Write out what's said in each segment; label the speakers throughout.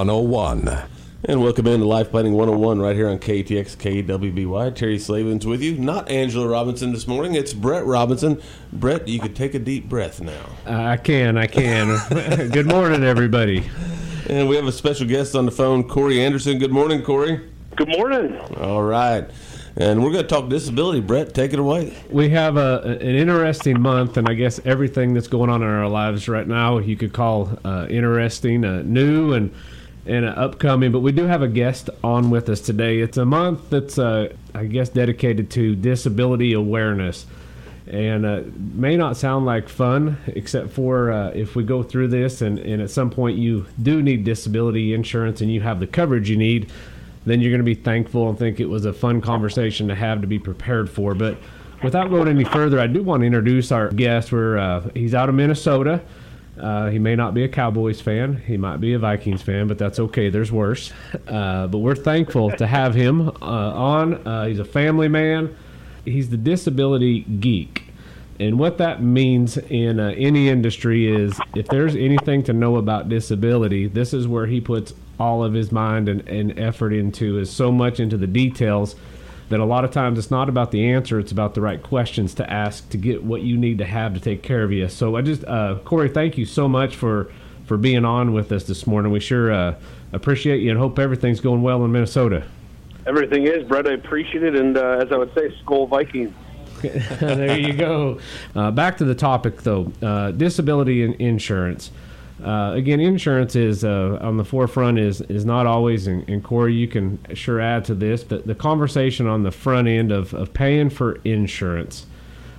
Speaker 1: 101.
Speaker 2: And welcome into Life Planning 101 right here on KATX KWBY. Terry Slavens with you. Not Angela Robinson this morning. It's Brett Robinson. Brett, you could take a deep breath now.
Speaker 3: I can. I can. Good morning, everybody.
Speaker 2: And we have a special guest on the phone, Corey Anderson. Good morning, Corey.
Speaker 4: Good morning.
Speaker 2: All right. And we're going to talk disability. Brett, take it away.
Speaker 3: We have a, an interesting month, and I guess everything that's going on in our lives right now you could call uh, interesting, uh, new, and and upcoming. But we do have a guest on with us today. It's a month that's, uh, I guess, dedicated to disability awareness. And uh, may not sound like fun, except for uh, if we go through this and, and at some point you do need disability insurance and you have the coverage you need, then you're going to be thankful and think it was a fun conversation to have to be prepared for. But without going any further, I do want to introduce our guest. We're, uh, he's out of Minnesota. Uh, he may not be a Cowboys fan. He might be a Vikings fan, but that's okay. There's worse. Uh, but we're thankful to have him uh, on. Uh, he's a family man. He's the disability geek. And what that means in uh, any industry is if there's anything to know about disability, this is where he puts all of his mind and, and effort into, is so much into the details that a lot of times it's not about the answer, it's about the right questions to ask to get what you need to have to take care of you. So I just, uh, Corey, thank you so much for for being on with us this morning. We sure uh, appreciate you and hope everything's going well in Minnesota.
Speaker 4: Everything is, Brett. I appreciate it, and uh, as I would say, Skol Vikings.
Speaker 3: there you go. Uh, back to the topic, though uh, disability insurance. Uh, again, insurance is uh, on the forefront is is not always, and, and, Corey, you can sure add to this. But the conversation on the front end of, of paying for insurance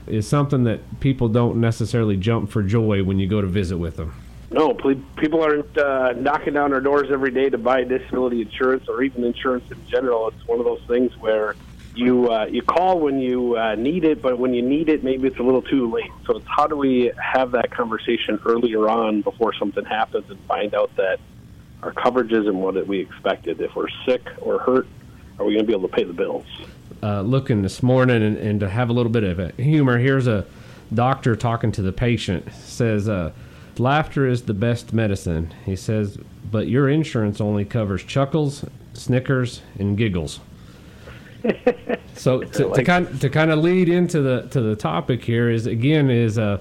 Speaker 3: is something that people don't necessarily jump for joy when you go to visit with them.
Speaker 4: No, people aren't uh, knocking down our doors every day to buy disability insurance or even insurance in general. It's one of those things where you uh, you call when you uh, need it, but when you need it, maybe it's a little too late. So it's how do we have that conversation earlier on before something happens and find out that our coverage isn't what we expected. If we're sick or hurt, are we going to be able to pay the bills?
Speaker 3: Uh, looking this morning and, and, to have a little bit of humor, here's a doctor talking to the patient. Says, uh, "Laughter is the best medicine." He says, "But your insurance only covers chuckles, snickers, and giggles." so to, to kind to kind of lead into the to the topic here is again is uh,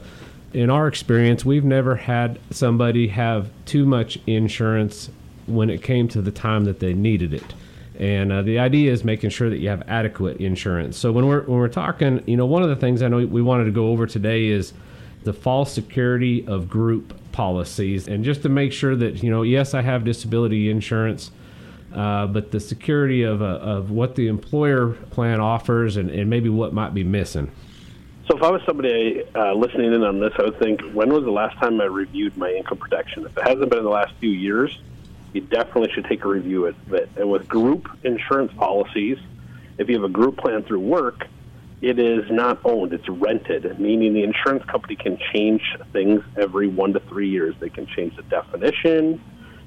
Speaker 3: in our experience we've never had somebody have too much insurance when it came to the time that they needed it. And uh, the idea is making sure that you have adequate insurance. So when we're when we're talking, you know, one of the things I know we wanted to go over today is the false security of group policies, and just to make sure that you know, yes, I have disability insurance uh, but the security of, uh, of what the employer plan offers and, and maybe what might be missing.
Speaker 4: So, if I was somebody uh, listening in on this, I would think, when was the last time I reviewed my income protection? If it hasn't been in the last few years, you definitely should take a review of it. And with group insurance policies, if you have a group plan through work, it is not owned, it's rented, meaning the insurance company can change things every one to three years. They can change the definition,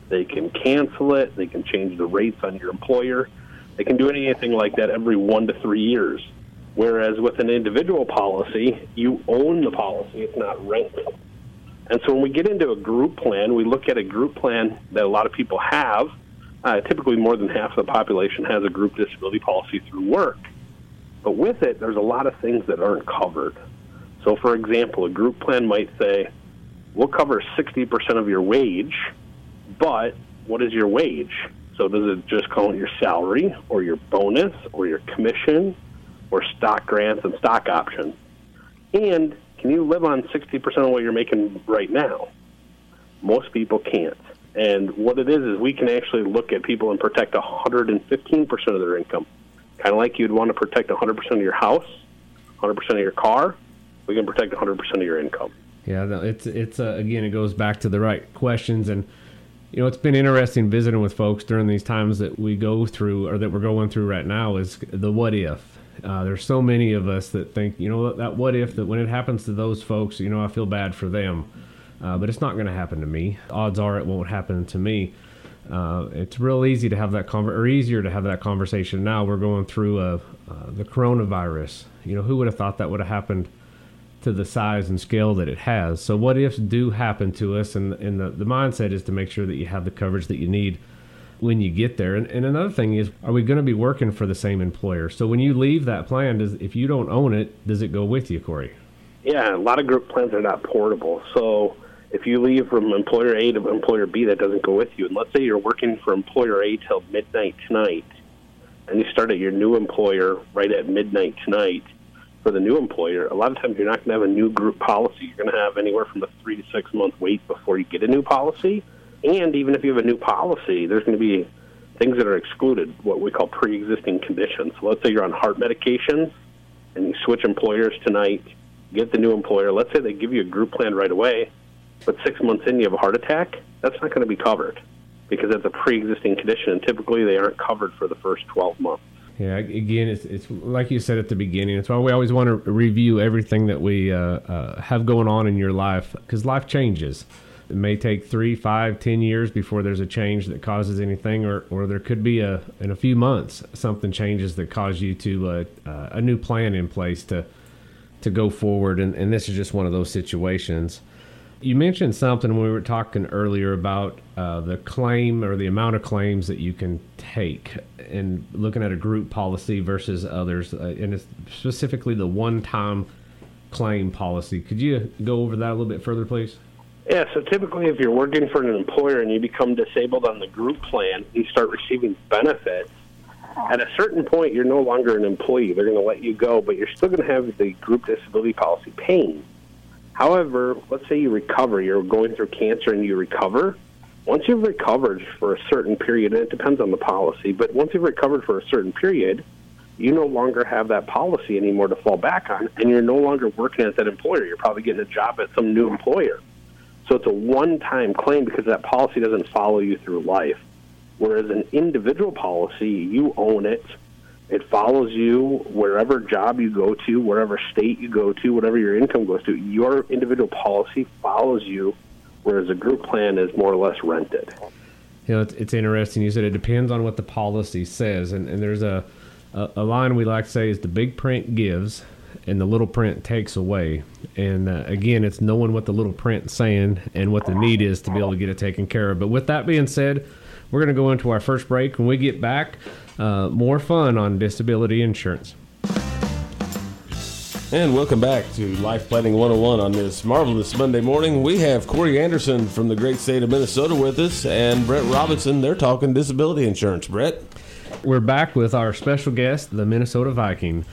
Speaker 4: they can cancel it. They can change the rates on your employer. They can do anything like that every one to three years. Whereas with an individual policy, you own the policy, it's not rented. And so when we get into a group plan, we look at a group plan that a lot of people have. Uh, typically, more than half of the population has a group disability policy through work. But with it, there's a lot of things that aren't covered. So, for example, a group plan might say, we'll cover 60% of your wage but what is your wage? So does it just it your salary or your bonus or your commission or stock grants and stock options? And can you live on 60% of what you're making right now? Most people can't. And what it is is we can actually look at people and protect 115% of their income. Kind of like you'd want to protect 100% of your house, 100% of your car. We can protect 100% of your income.
Speaker 3: Yeah, it's it's uh, again it goes back to the right questions and you know, it's been interesting visiting with folks during these times that we go through or that we're going through right now is the what if. Uh, there's so many of us that think, you know, that what if that when it happens to those folks, you know, I feel bad for them, uh, but it's not going to happen to me. Odds are it won't happen to me. Uh, it's real easy to have that conver- or easier to have that conversation now. We're going through uh, uh, the coronavirus. You know, who would have thought that would have happened to the size and scale that it has. So what ifs do happen to us, and, and the, the mindset is to make sure that you have the coverage that you need when you get there. And, and another thing is, are we going to be working for the same employer? So when you leave that plan, does if you don't own it, does it go with you, Corey?
Speaker 4: Yeah, a lot of group plans are not portable. So if you leave from employer A to employer B, that doesn't go with you. And let's say you're working for employer A till midnight tonight, and you start at your new employer right at midnight tonight for the new employer, a lot of times you're not going to have a new group policy. You're going to have anywhere from a three to six month wait before you get a new policy. And even if you have a new policy, there's going to be things that are excluded, what we call pre existing conditions. So let's say you're on heart medications and you switch employers tonight, get the new employer. Let's say they give you a group plan right away, but six months in you have a heart attack. That's not going to be covered because that's a pre existing condition, and typically they aren't covered for the first 12 months.
Speaker 3: Yeah, again, it's, it's like you said at the beginning. It's why we always want to review everything that we uh, uh, have going on in your life because life changes. It may take three, five, ten years before there's a change that causes anything, or, or there could be a in a few months something changes that cause you to uh, uh a new plan in place to to go forward. And, and this is just one of those situations. You mentioned something when we were talking earlier about uh, the claim or the amount of claims that you can take, and looking at a group policy versus others, uh, and it's specifically the one-time claim policy. Could you go over that a little bit further, please?
Speaker 4: Yeah, so typically, if you're working for an employer and you become disabled on the group plan, you start receiving benefits. At a certain point, you're no longer an employee. They're going to let you go, but you're still going to have the group disability policy paying. However, let's say you recover, you're going through cancer and you recover. Once you've recovered for a certain period, and it depends on the policy, but once you've recovered for a certain period, you no longer have that policy anymore to fall back on, and you're no longer working at that employer. You're probably getting a job at some new employer. So it's a one time claim because that policy doesn't follow you through life. Whereas an individual policy, you own it, it follows you wherever job you go to, wherever state you go to, whatever your income goes to. Your individual policy follows you, whereas a group plan is more or less rented.
Speaker 3: You know, it's, it's interesting. You said it depends on what the policy says, and, and there's a, a, a line we like to say is the big print gives and the little print takes away. And uh, again, it's knowing what the little print saying and what the need is to be able to get it taken care of. But with that being said, we're going to go into our first break. When we get back, uh, more fun on disability insurance.
Speaker 2: And welcome back to Life Planning 101 on this marvelous Monday morning. We have Corey Anderson from the great state of Minnesota with us and Brett Robinson. They're talking disability insurance. Brett?
Speaker 3: We're back with our special guest, the Minnesota Viking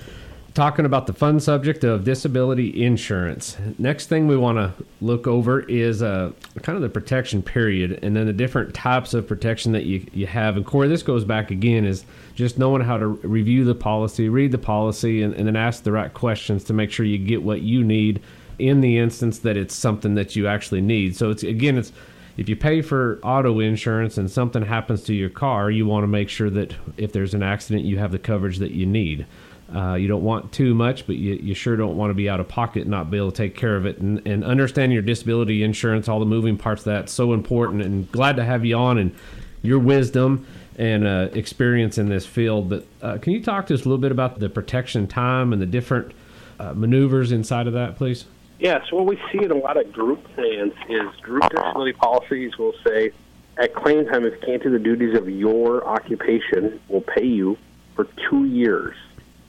Speaker 3: talking about the fun subject of disability insurance. Next thing we want to look over is uh, kind of the protection period and then the different types of protection that you, you have. And Corey, this goes back again is just knowing how to review the policy, read the policy, and, and then ask the right questions to make sure you get what you need in the instance that it's something that you actually need. So it's again, it's if you pay for auto insurance and something happens to your car, you want to make sure that if there's an accident, you have the coverage that you need. Uh, you don't want too much, but you, you sure don't want to be out of pocket and not be able to take care of it. And, and understanding your disability insurance, all the moving parts of that, so important. And glad to have you on and your wisdom and uh, experience in this field. But uh, can you talk to us a little bit about the protection time and the different uh, maneuvers inside of that, please?
Speaker 4: Yeah, so what we see in a lot of group plans is group disability policies will say at claim time, if you can't do the duties of your occupation, we'll pay you for two years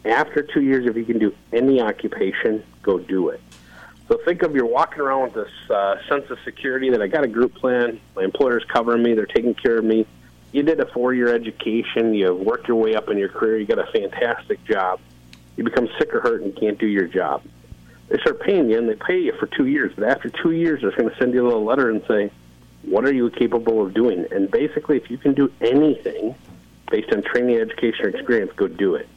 Speaker 4: after two years, if you can do any occupation, go do it. So think of you're walking around with this uh, sense of security that I got a group plan, my employer's covering me, they're taking care of me. You did a four-year education, you have worked your way up in your career, you got a fantastic job. You become sick or hurt and can't do your job. They start paying you, and they pay you for two years. But after two years, they're going to send you a little letter and say, "What are you capable of doing?" And basically, if you can do anything based on training, education, or experience, go do it.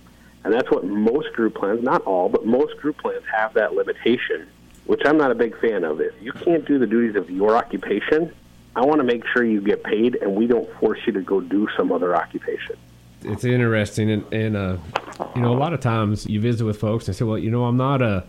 Speaker 4: And that's what most group plans, not all, but most group plans have that limitation, which I'm not a big fan of. If you can't do the duties of your occupation, I want to make sure you get paid, and we don't force you to go do some other occupation.
Speaker 3: It's interesting, and, and uh, you know, a lot of times you visit with folks and say, "Well, you know, I'm not a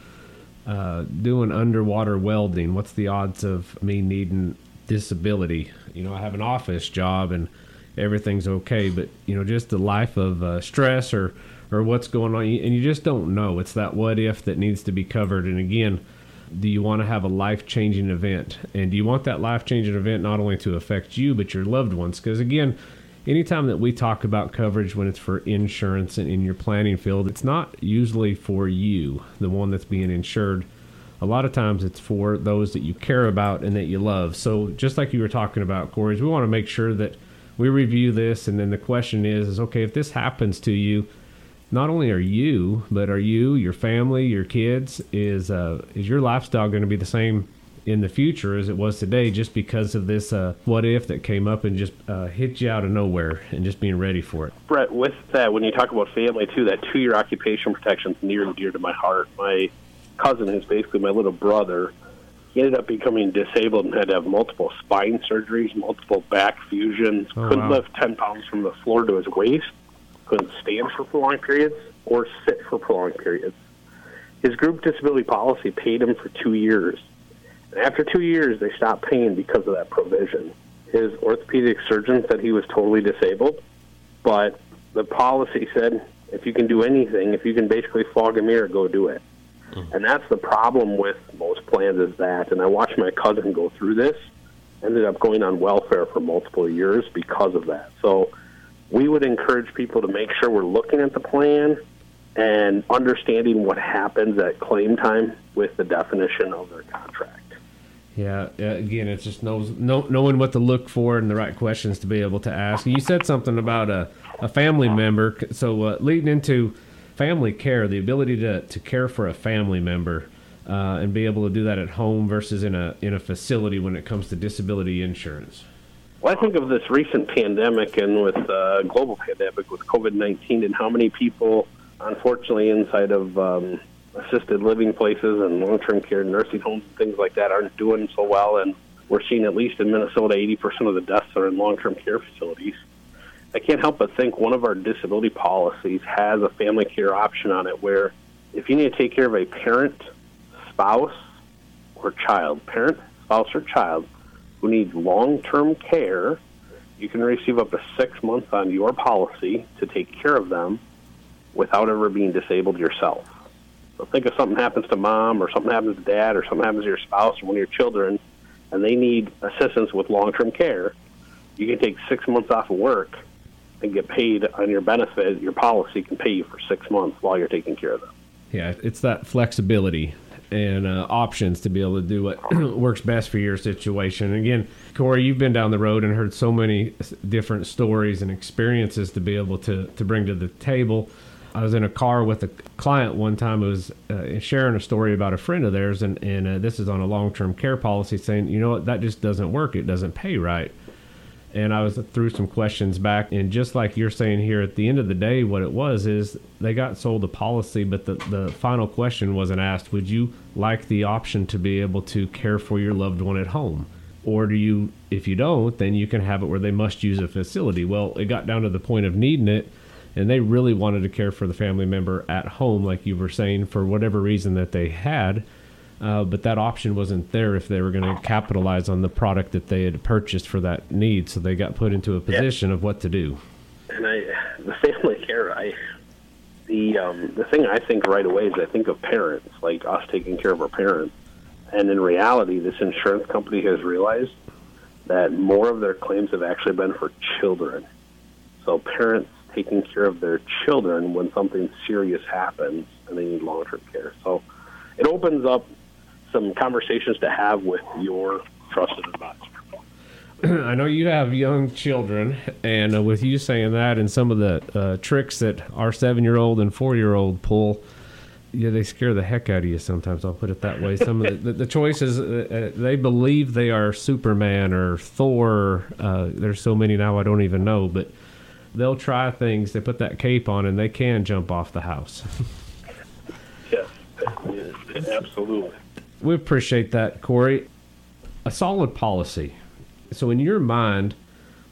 Speaker 3: uh, doing underwater welding. What's the odds of me needing disability? You know, I have an office job and everything's okay, but you know, just the life of uh, stress or or what's going on, and you just don't know. It's that what if that needs to be covered. And again, do you want to have a life changing event? And do you want that life changing event not only to affect you, but your loved ones? Because again, anytime that we talk about coverage when it's for insurance and in your planning field, it's not usually for you, the one that's being insured. A lot of times it's for those that you care about and that you love. So just like you were talking about, Corey, we want to make sure that we review this and then the question is, is okay, if this happens to you, not only are you, but are you, your family, your kids, is uh, is your lifestyle going to be the same in the future as it was today just because of this uh, what if that came up and just uh, hit you out of nowhere and just being ready for it.
Speaker 4: Brett, with that, when you talk about family too, that two year occupation protection is near and dear to my heart. My cousin, who's basically my little brother, he ended up becoming disabled and had to have multiple spine surgeries, multiple back fusions, oh, couldn't wow. lift 10 pounds from the floor to his waist, couldn't stand for prolonged periods or sit for prolonged periods. His group disability policy paid him for two years And after two years, they stopped paying because of that provision. His orthopedic surgeon said he was totally disabled, but the policy said if you can do anything, if you can basically fog a mirror, go do it. Mm-hmm. And that's the problem with most plans is that. And I watched my cousin go through this, ended up going on welfare for multiple years because of that. So we would encourage people to make sure we're looking at the plan and understanding what happens at claim time with the definition of their contract.
Speaker 3: Yeah, again, it's just knows, know, knowing what to look for and the right questions to be able to ask. You said something about a, a family member. So, uh, leading into family care, the ability to, to care for a family member uh, and be able to do that at home versus in a, in a facility when it comes to disability insurance.
Speaker 4: Well, I think of this recent pandemic and with uh, global pandemic with COVID 19 and how many people, unfortunately, inside of um, assisted living places and long-term care nursing homes and things like that aren't doing so well, and we're seeing at least in Minnesota 80% of the deaths are in long-term care facilities. I can't help but think one of our disability policies has a family care option on it where if you need to take care of a parent, spouse, or child, parent, spouse, or child who needs long-term care, you can receive up to six months on your policy to take care of them without ever being disabled yourself. So think if something happens to mom or something happens to dad or something happens to your spouse or one of your children and they need assistance with long-term care, you can take six months off of work and get paid on your benefit. Your policy can pay you for six months while you're taking care of them.
Speaker 3: Yeah, it's that flexibility and uh, options to be able to do what works best for your situation. And again, Corey, you've been down the road and heard so many different stories and experiences to be able to, to bring to the table. I was in a car with a client one time who was uh, sharing a story about a friend of theirs, and, and uh, this is on a long term care policy, saying, you know what, that just doesn't work. It doesn't pay right. And I was through some questions back, and just like you're saying here, at the end of the day, what it was is they got sold a policy, but the, the final question wasn't asked Would you like the option to be able to care for your loved one at home? Or do you, if you don't, then you can have it where they must use a facility? Well, it got down to the point of needing it and they really wanted to care for the family member at home, like you were saying, for whatever reason that they had. Uh, but that option wasn't there if they were going to capitalize on the product that they had purchased for that need. So they got put into a position yeah. of what to do.
Speaker 4: And I, the family care, I, the um, the thing I think right away is I think of parents, like us taking care of our parents. And in reality, this insurance company has realized that more of their claims have actually been for children. So parents taking care of their children when something serious happens and they need long term care. So it opens up some conversations to have with your trusted advisor.
Speaker 3: I know you have young children, and uh, with you saying that and some of the uh, tricks that our seven year old and four year old pull, yeah, they scare the heck out of you sometimes. I'll put it that way. Some of the, the, choices, uh, uh, they believe they are Superman or Thor. Uh, there's so many now I don't even know, but they'll try things. They put that cape on, and they can jump off the house.
Speaker 4: yes, absolutely.
Speaker 3: We appreciate that, Corey. A solid policy. So, in your mind,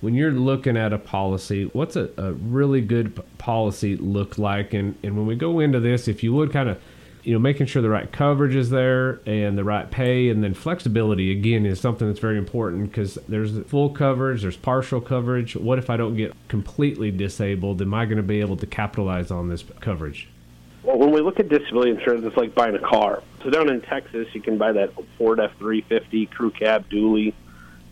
Speaker 3: when you're looking at a policy, what's a, a really good p- policy look like? And, and when we go into this, if you would kind of, you know, making sure the right coverage is there and the right pay, and then flexibility again is something that's very important because there's full coverage, there's partial coverage. What if I don't get completely disabled? Am I going to be able to capitalize on this coverage?
Speaker 4: Well, when we look at disability insurance, it's like buying a car. So down in Texas, you can buy that Ford F350 crew cab dually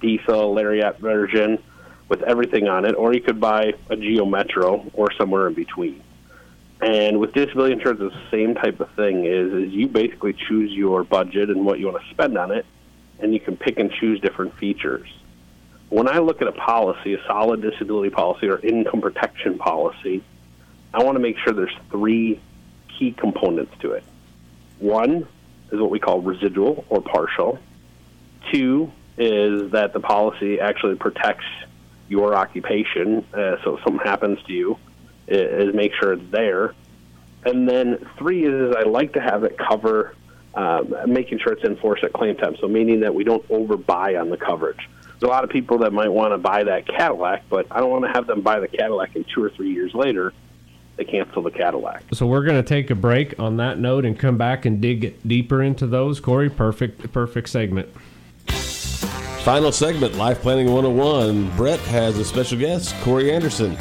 Speaker 4: diesel lariat version with everything on it, or you could buy a Geo Metro or somewhere in between. And with disability insurance, the same type of thing. Is is you basically choose your budget and what you want to spend on it, and you can pick and choose different features. When I look at a policy, a solid disability policy or income protection policy, I want to make sure there's three key components to it. One is what we call residual or partial. Two is that the policy actually protects your occupation. Uh, so if something happens to you, is make sure it's there. And then three is, I like to have it cover um, making sure it's enforced at claim time. So meaning that we don't overbuy on the coverage. There's a lot of people that might want to buy that Cadillac, but I don't want to have them buy the Cadillac and two or three years later they cancel the Cadillac.
Speaker 3: So we're going to take a break on that note and come back and dig deeper into those. Corey, perfect, perfect segment.
Speaker 2: Final segment, Life Planning 101. Brett has a special guest, Corey Anderson.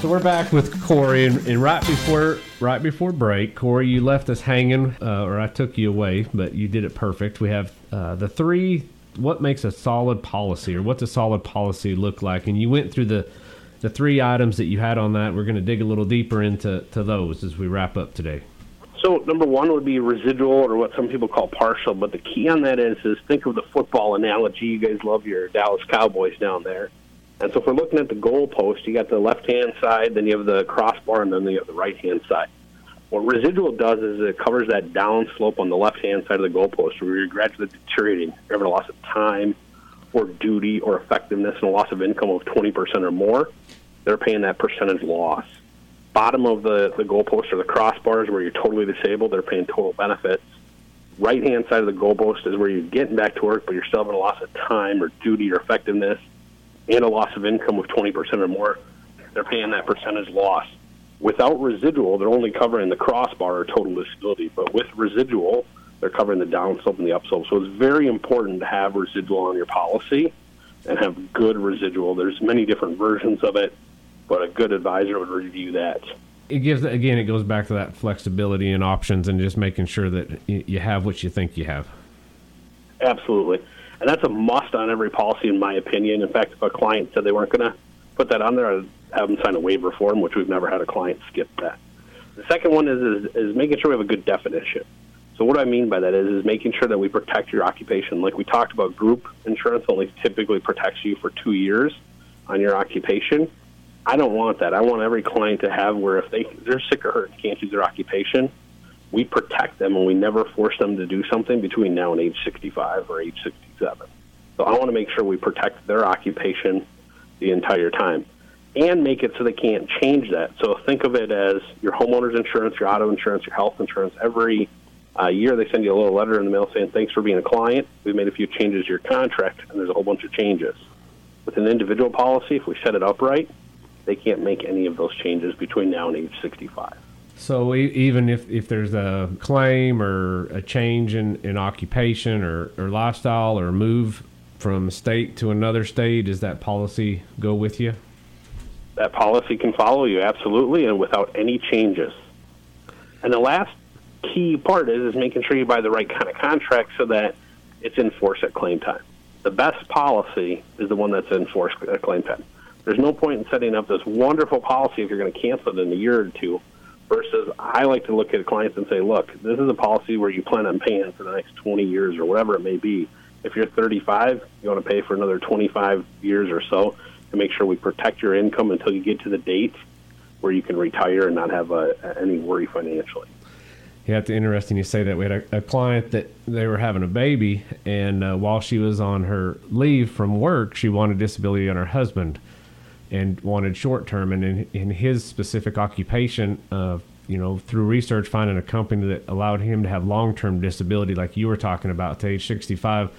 Speaker 3: So we're back with Corey, and, and, right before right before break, Corey, you left us hanging, uh, or I took you away, but you did it perfect. We have uh, the three. What makes a solid policy, or what's a solid policy look like? And you went through the the three items that you had on that. We're going to dig a little deeper into to those as we wrap up today.
Speaker 4: So number one would be residual, or what some people call partial. But the key on that is, is think of the football analogy. You guys love your Dallas Cowboys down there, and so if we're looking at the goal post, you got the left hand side, then you have the crossbar, and then you have the right hand side. What residual does is it covers that down slope on the left hand side of the goalpost, where you're gradually deteriorating. You're having a loss of time, or duty, or effectiveness, and a loss of income of 20% or more. They're paying that percentage loss bottom of the, the goalpost are the crossbars where you're totally disabled. They're paying total benefits. Right hand side of the goalpost is where you're getting back to work, but you're still having a loss of time or duty or effectiveness and a loss of income of 20% or more. They're paying that percentage loss. Without residual, they're only covering the crossbar or total disability. But with residual, they're covering the downslope and the upslope. So it's very important to have residual on your policy and have good residual. There's many different versions of it but a good advisor would review that.
Speaker 3: It gives again, it goes back to that flexibility and options, and just making sure that you have what you think you have.
Speaker 4: Absolutely, and that's a must on every policy, in my opinion. In fact, if a client said they weren't going to put that on there, I'd have them sign a waiver form, which we've never had a client skip that. The second one is, is, is making sure we have a good definition. So what I mean by that is, is making sure that we protect your occupation. Like we talked about, group insurance only typically protects you for two years on your occupation. I don't want that. I want every client to have where if they they're sick or hurt and can't use their occupation, we protect them and we never force them to do something between now and age 65 or age 67. So I want to make sure we protect their occupation the entire time and make it so they can't change that. So think of it as your homeowner's insurance, your auto insurance, your health insurance. Every uh, year they send you a little letter in the mail saying, thanks for being a client. We've made a few changes to your contract, and there's a whole bunch of changes. With an individual policy, if we set it up right, they can't make any of those changes between now and age 65.
Speaker 3: So even if, if there's a claim or a change in, in occupation or, or lifestyle or move from state to another state, does that policy go with you?
Speaker 4: That policy can follow you absolutely and without any changes. And the last key part is is making sure you buy the right kind of contract so that it's enforced at claim time. The best policy is the one that's enforced at claim time. There's no point in setting up this wonderful policy if you're going to cancel it in a year or two. Versus, I like to look at clients and say, look, this is a policy where you plan on paying for the next 20 years or whatever it may be. If you're 35, you want to pay for another 25 years or so to make sure we protect your income until you get to the date where you can retire and not have a, any worry financially.
Speaker 3: Yeah, it's interesting you say that. We had a, a client that they were having a baby, and uh, while she was on her leave from work, she wanted disability on her husband and wanted short term. And in, in his specific occupation, uh, you know, through research, finding a company that allowed him to have long term disability, like you were talking about, to age 65,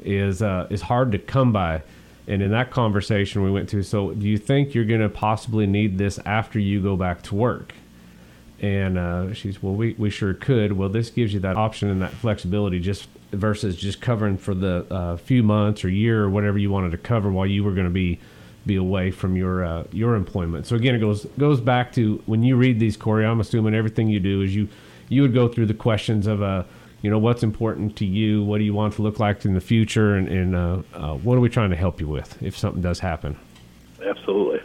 Speaker 3: is uh, is hard to come by. And in that conversation we went to, so do you think you're going to possibly need this after you go back to work? And uh, she's, well, we, we sure could. Well, this gives you that option and that flexibility just versus just covering for the uh, few months or year or whatever you wanted to cover while you were going to be be away from your uh, your employment. So again, it goes goes back to when you read these, Corey. I'm assuming everything you do is you you would go through the questions of uh, you know what's important to you, what do you want to look like in the future, and, and uh, uh, what are we trying to help you with if something does happen.
Speaker 4: Absolutely.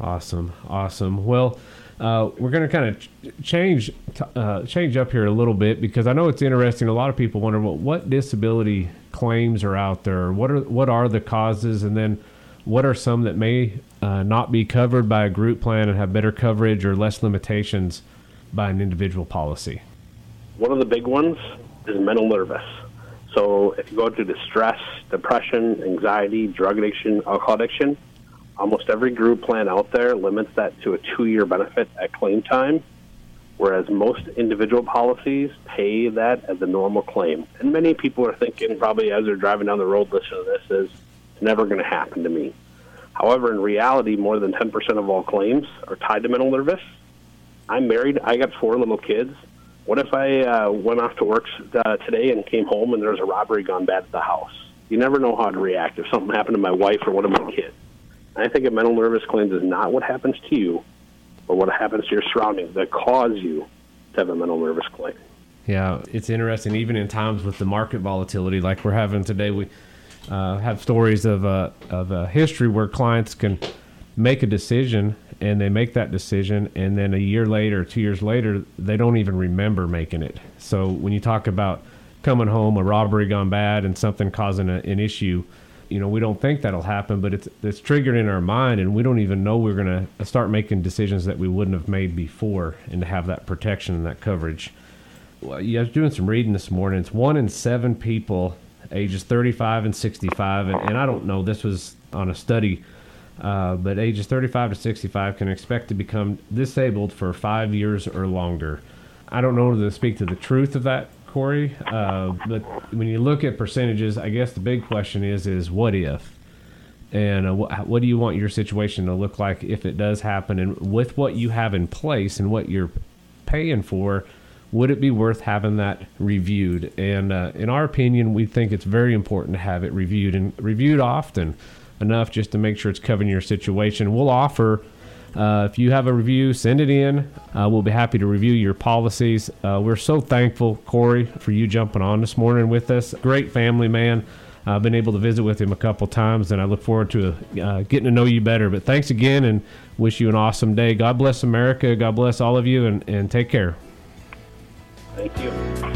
Speaker 3: Awesome, awesome. Well. Uh, we're going to kind of ch- change uh, change up here a little bit because I know it's interesting. A lot of people wonder well, what disability claims are out there. What are what are the causes, and then what are some that may uh, not be covered by a group plan and have better coverage or less limitations by an individual policy?
Speaker 4: One of the big ones is mental nervous. So if you go through distress, depression, anxiety, drug addiction, alcohol addiction, almost every group plan out there limits that to a two-year benefit at claim time, whereas most individual policies pay that as a normal claim. And many people are thinking, probably as they're driving down the road listening to this, is it's never going to happen to me. However, in reality, more than 10% of all claims are tied to mental nervous. I'm married. I got four little kids. What if I uh, went off to work uh, today and came home and there was a robbery gone bad at the house? You never know how to react if something happened to my wife or one of my kids. I think a mental nervous claim is not what happens to you, but what happens to your surroundings that cause you to have a mental nervous claim.
Speaker 3: Yeah, it's interesting. Even in times with the market volatility like we're having today, we uh, have stories of uh, of a history where clients can make a decision and they make that decision, and then a year later, two years later, they don't even remember making it. So when you talk about coming home, a robbery gone bad, and something causing a, an issue you know we don't think that'll happen but it's it's triggered in our mind and we don't even know we're going to start making decisions that we wouldn't have made before and to have that protection and that coverage well, yeah, I was doing some reading this morning. It's one in seven people ages 35 and 65, and, and I don't know, this was on a study, uh, but ages 35 to 65 can expect to become disabled for five years or longer. I don't know to speak to the truth of that Corey. Uh, but when you look at percentages, I guess the big question is is what if, and uh, what, what do you want your situation to look like if it does happen, and with what you have in place and what you're paying for, would it be worth having that reviewed? And uh, in our opinion, we think it's very important to have it reviewed and reviewed often enough just to make sure it's covering your situation. We'll offer uh, if you have a review, send it in. Uh, we'll be happy to review your policies. Uh, we're so thankful, Corey, for you jumping on this morning with us. Great family man. I've been able to visit with him a couple times, and I look forward to uh, getting to know you better. But thanks again, and wish you an awesome day. God bless America. God bless all of you, and, and take care.
Speaker 4: Thank you.